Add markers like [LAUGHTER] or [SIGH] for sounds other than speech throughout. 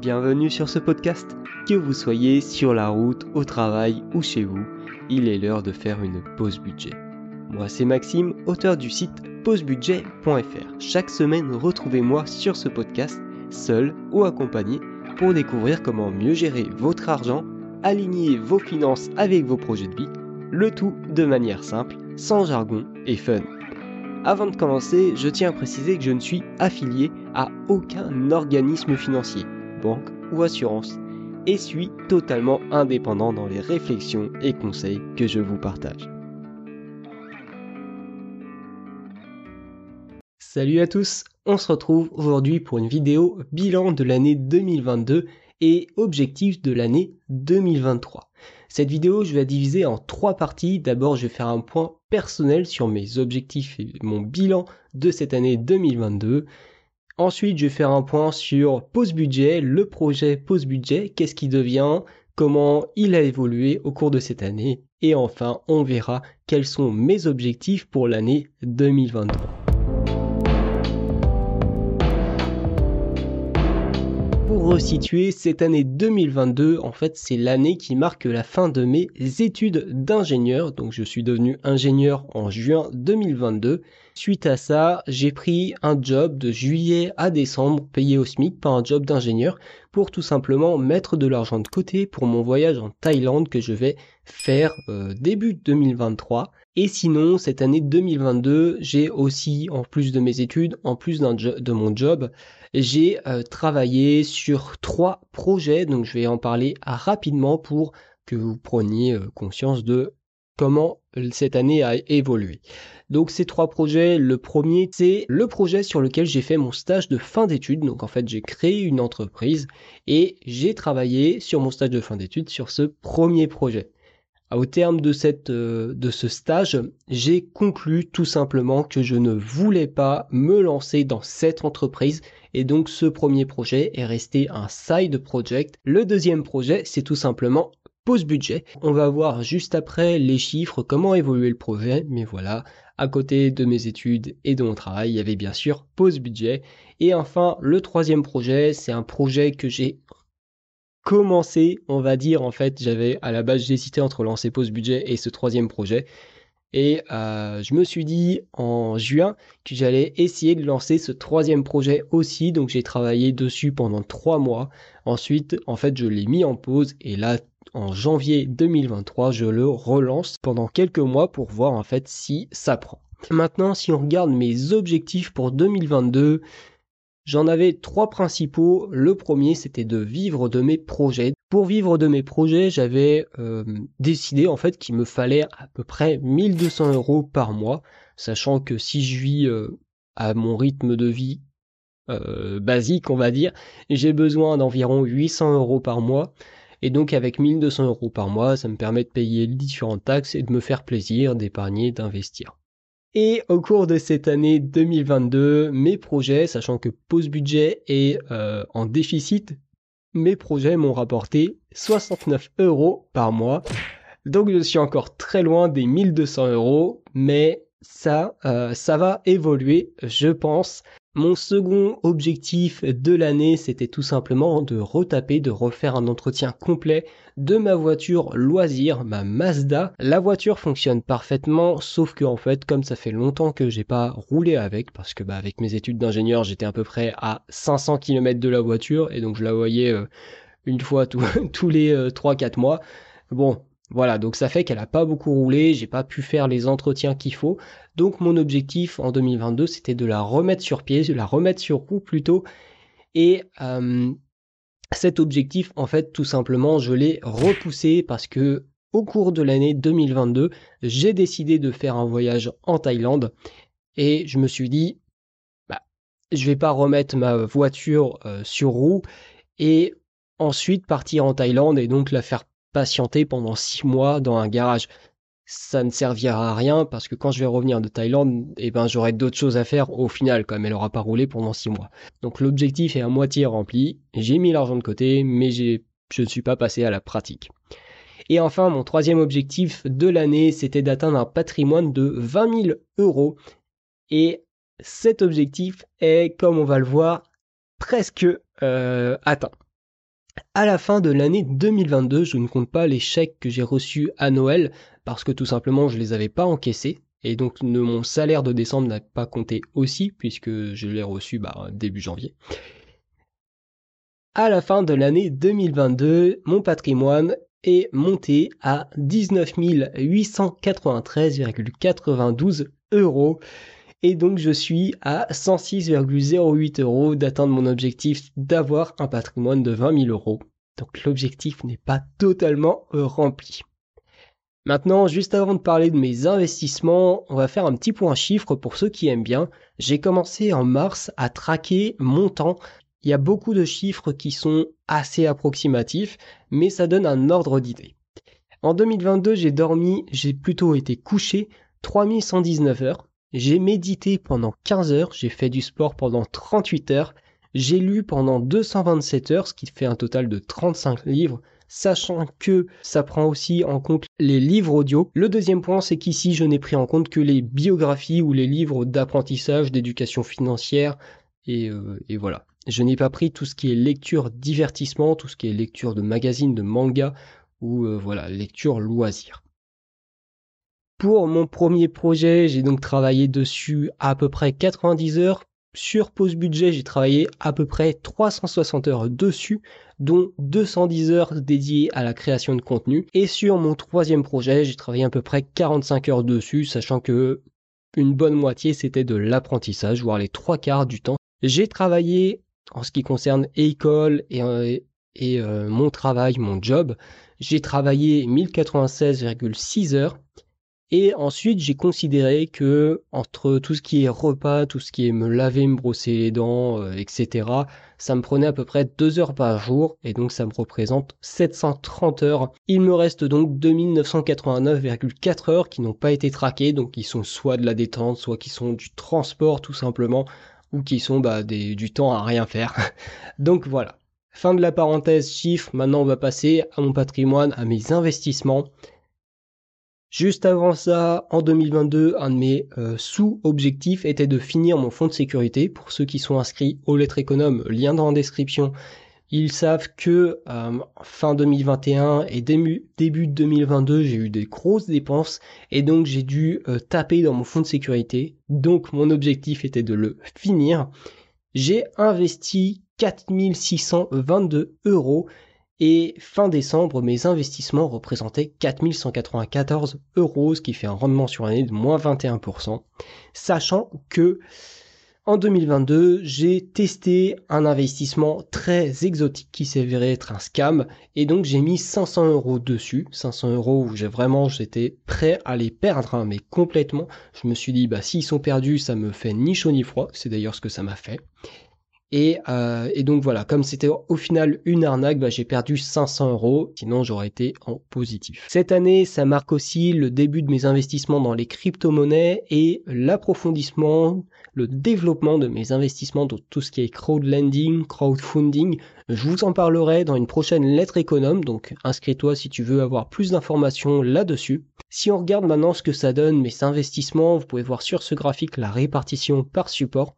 bienvenue sur ce podcast. Que vous soyez sur la route, au travail ou chez vous, il est l'heure de faire une pause budget. Moi c'est Maxime, auteur du site pausebudget.fr. Chaque semaine, retrouvez-moi sur ce podcast, seul ou accompagné, pour découvrir comment mieux gérer votre argent, aligner vos finances avec vos projets de vie, le tout de manière simple, sans jargon et fun. Avant de commencer, je tiens à préciser que je ne suis affilié à aucun organisme financier, banque ou assurance, et suis totalement indépendant dans les réflexions et conseils que je vous partage. Salut à tous, on se retrouve aujourd'hui pour une vidéo bilan de l'année 2022 et objectif de l'année 2023. Cette vidéo, je vais la diviser en trois parties. D'abord, je vais faire un point personnel sur mes objectifs et mon bilan de cette année 2022. Ensuite, je vais faire un point sur Pause Budget, le projet Pause Budget, qu'est-ce qui devient, comment il a évolué au cours de cette année. Et enfin, on verra quels sont mes objectifs pour l'année 2023. Resituer, cette année 2022, en fait, c'est l'année qui marque la fin de mes études d'ingénieur. Donc, je suis devenu ingénieur en juin 2022. Suite à ça, j'ai pris un job de juillet à décembre payé au SMIC par un job d'ingénieur pour tout simplement mettre de l'argent de côté pour mon voyage en Thaïlande que je vais faire euh, début 2023. Et sinon, cette année 2022, j'ai aussi, en plus de mes études, en plus de mon job, j'ai euh, travaillé sur trois projets. Donc, je vais en parler rapidement pour que vous preniez euh, conscience de comment cette année a évolué. Donc ces trois projets, le premier c'est le projet sur lequel j'ai fait mon stage de fin d'études. Donc en fait j'ai créé une entreprise et j'ai travaillé sur mon stage de fin d'études sur ce premier projet. Au terme de, cette, euh, de ce stage, j'ai conclu tout simplement que je ne voulais pas me lancer dans cette entreprise et donc ce premier projet est resté un side project. Le deuxième projet, c'est tout simplement pause budget. On va voir juste après les chiffres, comment évoluer le projet, mais voilà, à côté de mes études et de mon travail, il y avait bien sûr pause budget. Et enfin, le troisième projet, c'est un projet que j'ai commencé, on va dire, en fait, j'avais à la base j'hésitais entre lancer pause budget et ce troisième projet. Et euh, je me suis dit en juin que j'allais essayer de lancer ce troisième projet aussi. Donc j'ai travaillé dessus pendant trois mois. Ensuite, en fait, je l'ai mis en pause. Et là, en janvier 2023, je le relance pendant quelques mois pour voir en fait si ça prend. Maintenant, si on regarde mes objectifs pour 2022, J'en avais trois principaux. Le premier, c'était de vivre de mes projets. Pour vivre de mes projets, j'avais euh, décidé en fait qu'il me fallait à peu près 1200 euros par mois, sachant que si je vis euh, à mon rythme de vie euh, basique, on va dire, j'ai besoin d'environ 800 euros par mois. Et donc avec 1200 euros par mois, ça me permet de payer les différentes taxes et de me faire plaisir, d'épargner, d'investir. Et au cours de cette année 2022, mes projets, sachant que Pause Budget est euh, en déficit, mes projets m'ont rapporté 69 euros par mois. Donc je suis encore très loin des 1200 euros, mais ça, euh, ça va évoluer, je pense. Mon second objectif de l'année, c'était tout simplement de retaper, de refaire un entretien complet de ma voiture loisir, ma Mazda. La voiture fonctionne parfaitement, sauf que en fait, comme ça fait longtemps que j'ai pas roulé avec, parce que bah, avec mes études d'ingénieur, j'étais à peu près à 500 km de la voiture, et donc je la voyais euh, une fois tous [LAUGHS] les 3-4 euh, mois. Bon, voilà, donc ça fait qu'elle a pas beaucoup roulé, j'ai pas pu faire les entretiens qu'il faut. Donc mon objectif en 2022, c'était de la remettre sur pied, de la remettre sur roue plutôt. Et euh, cet objectif, en fait, tout simplement, je l'ai repoussé parce que au cours de l'année 2022, j'ai décidé de faire un voyage en Thaïlande et je me suis dit, bah, je vais pas remettre ma voiture euh, sur roue et ensuite partir en Thaïlande et donc la faire patienter pendant six mois dans un garage. Ça ne servira à rien parce que quand je vais revenir de Thaïlande, eh ben, j'aurai d'autres choses à faire au final, comme elle aura pas roulé pendant six mois. Donc l'objectif est à moitié rempli. J'ai mis l'argent de côté, mais je ne suis pas passé à la pratique. Et enfin, mon troisième objectif de l'année, c'était d'atteindre un patrimoine de 20 000 euros. Et cet objectif est, comme on va le voir, presque euh, atteint. À la fin de l'année 2022, je ne compte pas les chèques que j'ai reçus à Noël parce que tout simplement je les avais pas encaissés et donc mon salaire de décembre n'a pas compté aussi puisque je l'ai reçu bah, début janvier. À la fin de l'année 2022, mon patrimoine est monté à 19 893,92 euros. Et donc je suis à 106,08 euros d'atteindre mon objectif d'avoir un patrimoine de 20 000 euros. Donc l'objectif n'est pas totalement euh, rempli. Maintenant, juste avant de parler de mes investissements, on va faire un petit point chiffre pour ceux qui aiment bien. J'ai commencé en mars à traquer mon temps il y a beaucoup de chiffres qui sont assez approximatifs, mais ça donne un ordre d'idée. En 2022, j'ai dormi, j'ai plutôt été couché 3119 heures. J'ai médité pendant 15 heures, j'ai fait du sport pendant 38 heures, j'ai lu pendant 227 heures, ce qui fait un total de 35 livres, sachant que ça prend aussi en compte les livres audio. Le deuxième point, c'est qu'ici, je n'ai pris en compte que les biographies ou les livres d'apprentissage, d'éducation financière, et, euh, voilà. Je n'ai pas pris tout ce qui est lecture divertissement, tout ce qui est lecture de magazines, de manga ou euh, voilà, lecture loisir. Pour mon premier projet, j'ai donc travaillé dessus à peu près 90 heures. Sur Pause Budget, j'ai travaillé à peu près 360 heures dessus, dont 210 heures dédiées à la création de contenu. Et sur mon troisième projet, j'ai travaillé à peu près 45 heures dessus, sachant que une bonne moitié c'était de l'apprentissage, voire les trois quarts du temps. J'ai travaillé en ce qui concerne école et, euh, et euh, mon travail, mon job, j'ai travaillé 1096,6 heures. Et ensuite, j'ai considéré que entre tout ce qui est repas, tout ce qui est me laver, me brosser les dents, euh, etc., ça me prenait à peu près 2 heures par jour, et donc ça me représente 730 heures. Il me reste donc 2989,4 heures qui n'ont pas été traquées, donc qui sont soit de la détente, soit qui sont du transport tout simplement, ou qui sont bah, du temps à rien faire. [LAUGHS] Donc voilà. Fin de la parenthèse chiffres, maintenant on va passer à mon patrimoine, à mes investissements. Juste avant ça, en 2022, un de mes euh, sous-objectifs était de finir mon fonds de sécurité. Pour ceux qui sont inscrits aux lettres économes, lien dans la description, ils savent que euh, fin 2021 et début, début 2022, j'ai eu des grosses dépenses et donc j'ai dû euh, taper dans mon fonds de sécurité. Donc mon objectif était de le finir. J'ai investi 4622 euros et fin décembre, mes investissements représentaient 4194 euros, ce qui fait un rendement sur l'année de moins 21%, sachant que en 2022, j'ai testé un investissement très exotique qui s'est avéré être un scam et donc j'ai mis 500 euros dessus, 500 euros où j'ai vraiment j'étais prêt à les perdre hein, mais complètement. Je me suis dit bah s'ils sont perdus ça me fait ni chaud ni froid, c'est d'ailleurs ce que ça m'a fait. Et, euh, et, donc voilà, comme c'était au final une arnaque, bah, j'ai perdu 500 euros, sinon j'aurais été en positif. Cette année, ça marque aussi le début de mes investissements dans les crypto-monnaies et l'approfondissement, le développement de mes investissements dans tout ce qui est crowdlending, crowdfunding. Je vous en parlerai dans une prochaine lettre économe, donc inscris-toi si tu veux avoir plus d'informations là-dessus. Si on regarde maintenant ce que ça donne, mes investissements, vous pouvez voir sur ce graphique la répartition par support.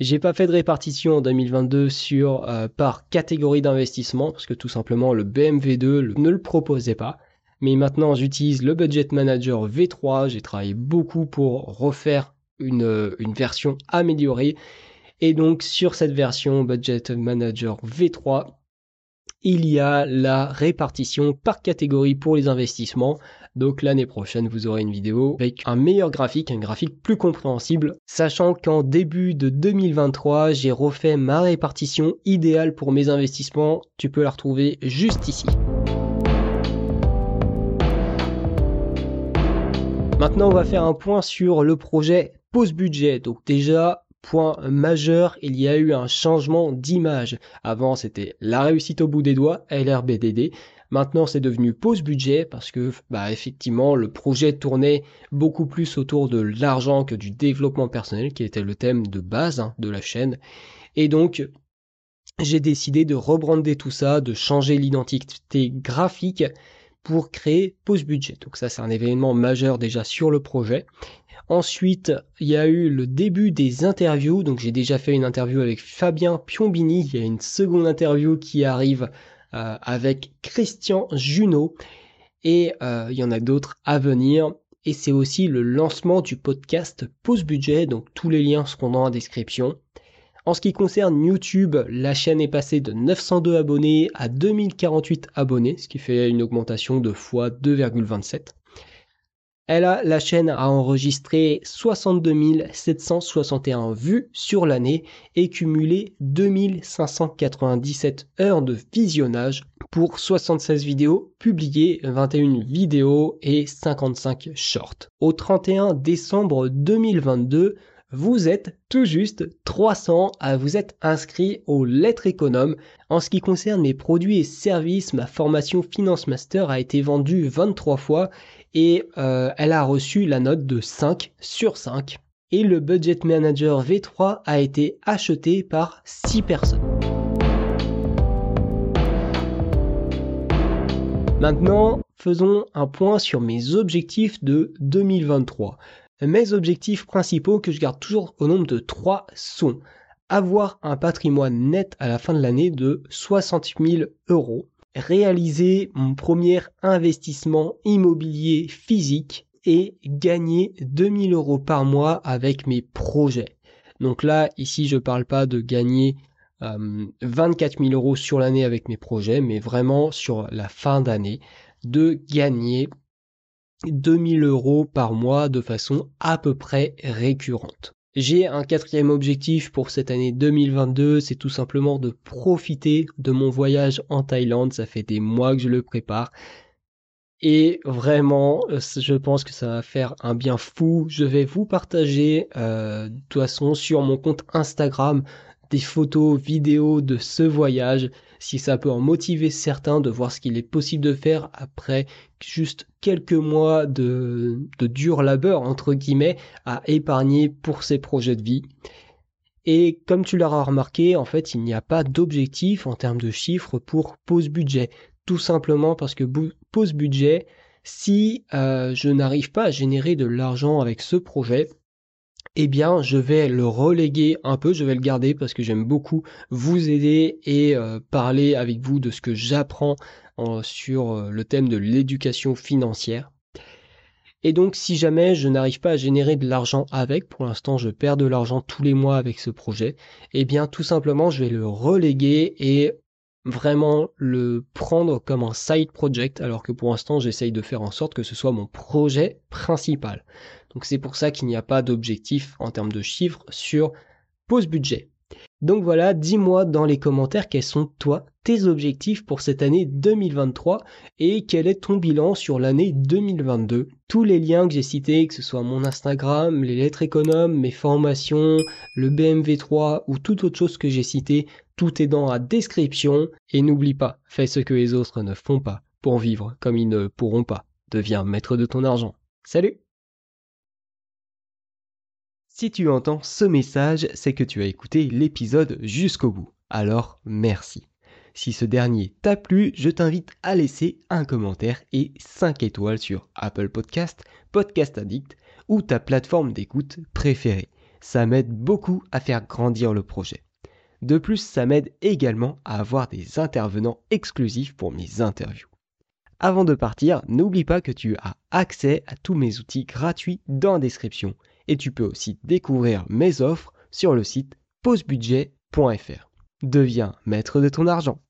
J'ai pas fait de répartition en 2022 sur euh, par catégorie d'investissement parce que tout simplement le BMW2 ne le proposait pas. Mais maintenant j'utilise le Budget Manager V3. J'ai travaillé beaucoup pour refaire une, euh, une version améliorée. Et donc sur cette version Budget Manager V3, il y a la répartition par catégorie pour les investissements. Donc l'année prochaine, vous aurez une vidéo avec un meilleur graphique, un graphique plus compréhensible, sachant qu'en début de 2023, j'ai refait ma répartition idéale pour mes investissements. Tu peux la retrouver juste ici. Maintenant, on va faire un point sur le projet Pause Budget. Donc déjà, point majeur, il y a eu un changement d'image. Avant, c'était la réussite au bout des doigts, LRBDD. Maintenant, c'est devenu pause budget parce que, bah, effectivement, le projet tournait beaucoup plus autour de l'argent que du développement personnel, qui était le thème de base hein, de la chaîne. Et donc, j'ai décidé de rebrander tout ça, de changer l'identité graphique pour créer pause budget. Donc ça, c'est un événement majeur déjà sur le projet. Ensuite, il y a eu le début des interviews. Donc j'ai déjà fait une interview avec Fabien Piombini. Il y a une seconde interview qui arrive avec Christian Junot. Et il y en a d'autres à venir. Et c'est aussi le lancement du podcast Pause Budget, donc tous les liens seront dans la description. En ce qui concerne YouTube, la chaîne est passée de 902 abonnés à 2048 abonnés, ce qui fait une augmentation de fois 2,27. Elle a, la chaîne a enregistré 62 761 vues sur l'année et cumulé 2597 heures de visionnage pour 76 vidéos publiées, 21 vidéos et 55 shorts. Au 31 décembre 2022, vous êtes tout juste 300 à vous être inscrit aux lettres économes. En ce qui concerne mes produits et services, ma formation Finance Master a été vendue 23 fois et euh, elle a reçu la note de 5 sur 5. Et le Budget Manager V3 a été acheté par 6 personnes. Maintenant, faisons un point sur mes objectifs de 2023. Mes objectifs principaux que je garde toujours au nombre de 3 sont avoir un patrimoine net à la fin de l'année de 60 000 euros, réaliser mon premier investissement immobilier physique et gagner 2000 euros par mois avec mes projets. Donc là, ici, je ne parle pas de gagner 24 euh, 000 euros sur l'année avec mes projets, mais vraiment sur la fin d'année, de gagner 2000 euros par mois de façon à peu près récurrente. J'ai un quatrième objectif pour cette année 2022, c'est tout simplement de profiter de mon voyage en Thaïlande. Ça fait des mois que je le prépare. Et vraiment, je pense que ça va faire un bien fou. Je vais vous partager euh, de toute façon sur mon compte Instagram des photos, vidéos de ce voyage si ça peut en motiver certains de voir ce qu'il est possible de faire après juste quelques mois de, dur labeur, entre guillemets, à épargner pour ses projets de vie. Et comme tu l'auras remarqué, en fait, il n'y a pas d'objectif en termes de chiffres pour pause budget. Tout simplement parce que pause budget, si euh, je n'arrive pas à générer de l'argent avec ce projet, eh bien, je vais le reléguer un peu, je vais le garder parce que j'aime beaucoup vous aider et euh, parler avec vous de ce que j'apprends sur euh, le thème de l'éducation financière. Et donc, si jamais je n'arrive pas à générer de l'argent avec, pour l'instant, je perds de l'argent tous les mois avec ce projet, eh bien, tout simplement, je vais le reléguer et vraiment le prendre comme un side project, alors que pour l'instant, j'essaye de faire en sorte que ce soit mon projet principal. Donc c'est pour ça qu'il n'y a pas d'objectif en termes de chiffres sur pause budget. Donc voilà, dis-moi dans les commentaires quels sont toi tes objectifs pour cette année 2023 et quel est ton bilan sur l'année 2022. Tous les liens que j'ai cités, que ce soit mon Instagram, les lettres économes, mes formations, le BMW3 ou toute autre chose que j'ai cité, tout est dans la description. Et n'oublie pas, fais ce que les autres ne font pas pour vivre comme ils ne pourront pas. Deviens maître de ton argent. Salut si tu entends ce message, c'est que tu as écouté l'épisode jusqu'au bout. Alors merci. Si ce dernier t'a plu, je t'invite à laisser un commentaire et 5 étoiles sur Apple Podcast, Podcast Addict ou ta plateforme d'écoute préférée. Ça m'aide beaucoup à faire grandir le projet. De plus, ça m'aide également à avoir des intervenants exclusifs pour mes interviews. Avant de partir, n'oublie pas que tu as accès à tous mes outils gratuits dans la description et tu peux aussi découvrir mes offres sur le site pausebudget.fr. Deviens maître de ton argent.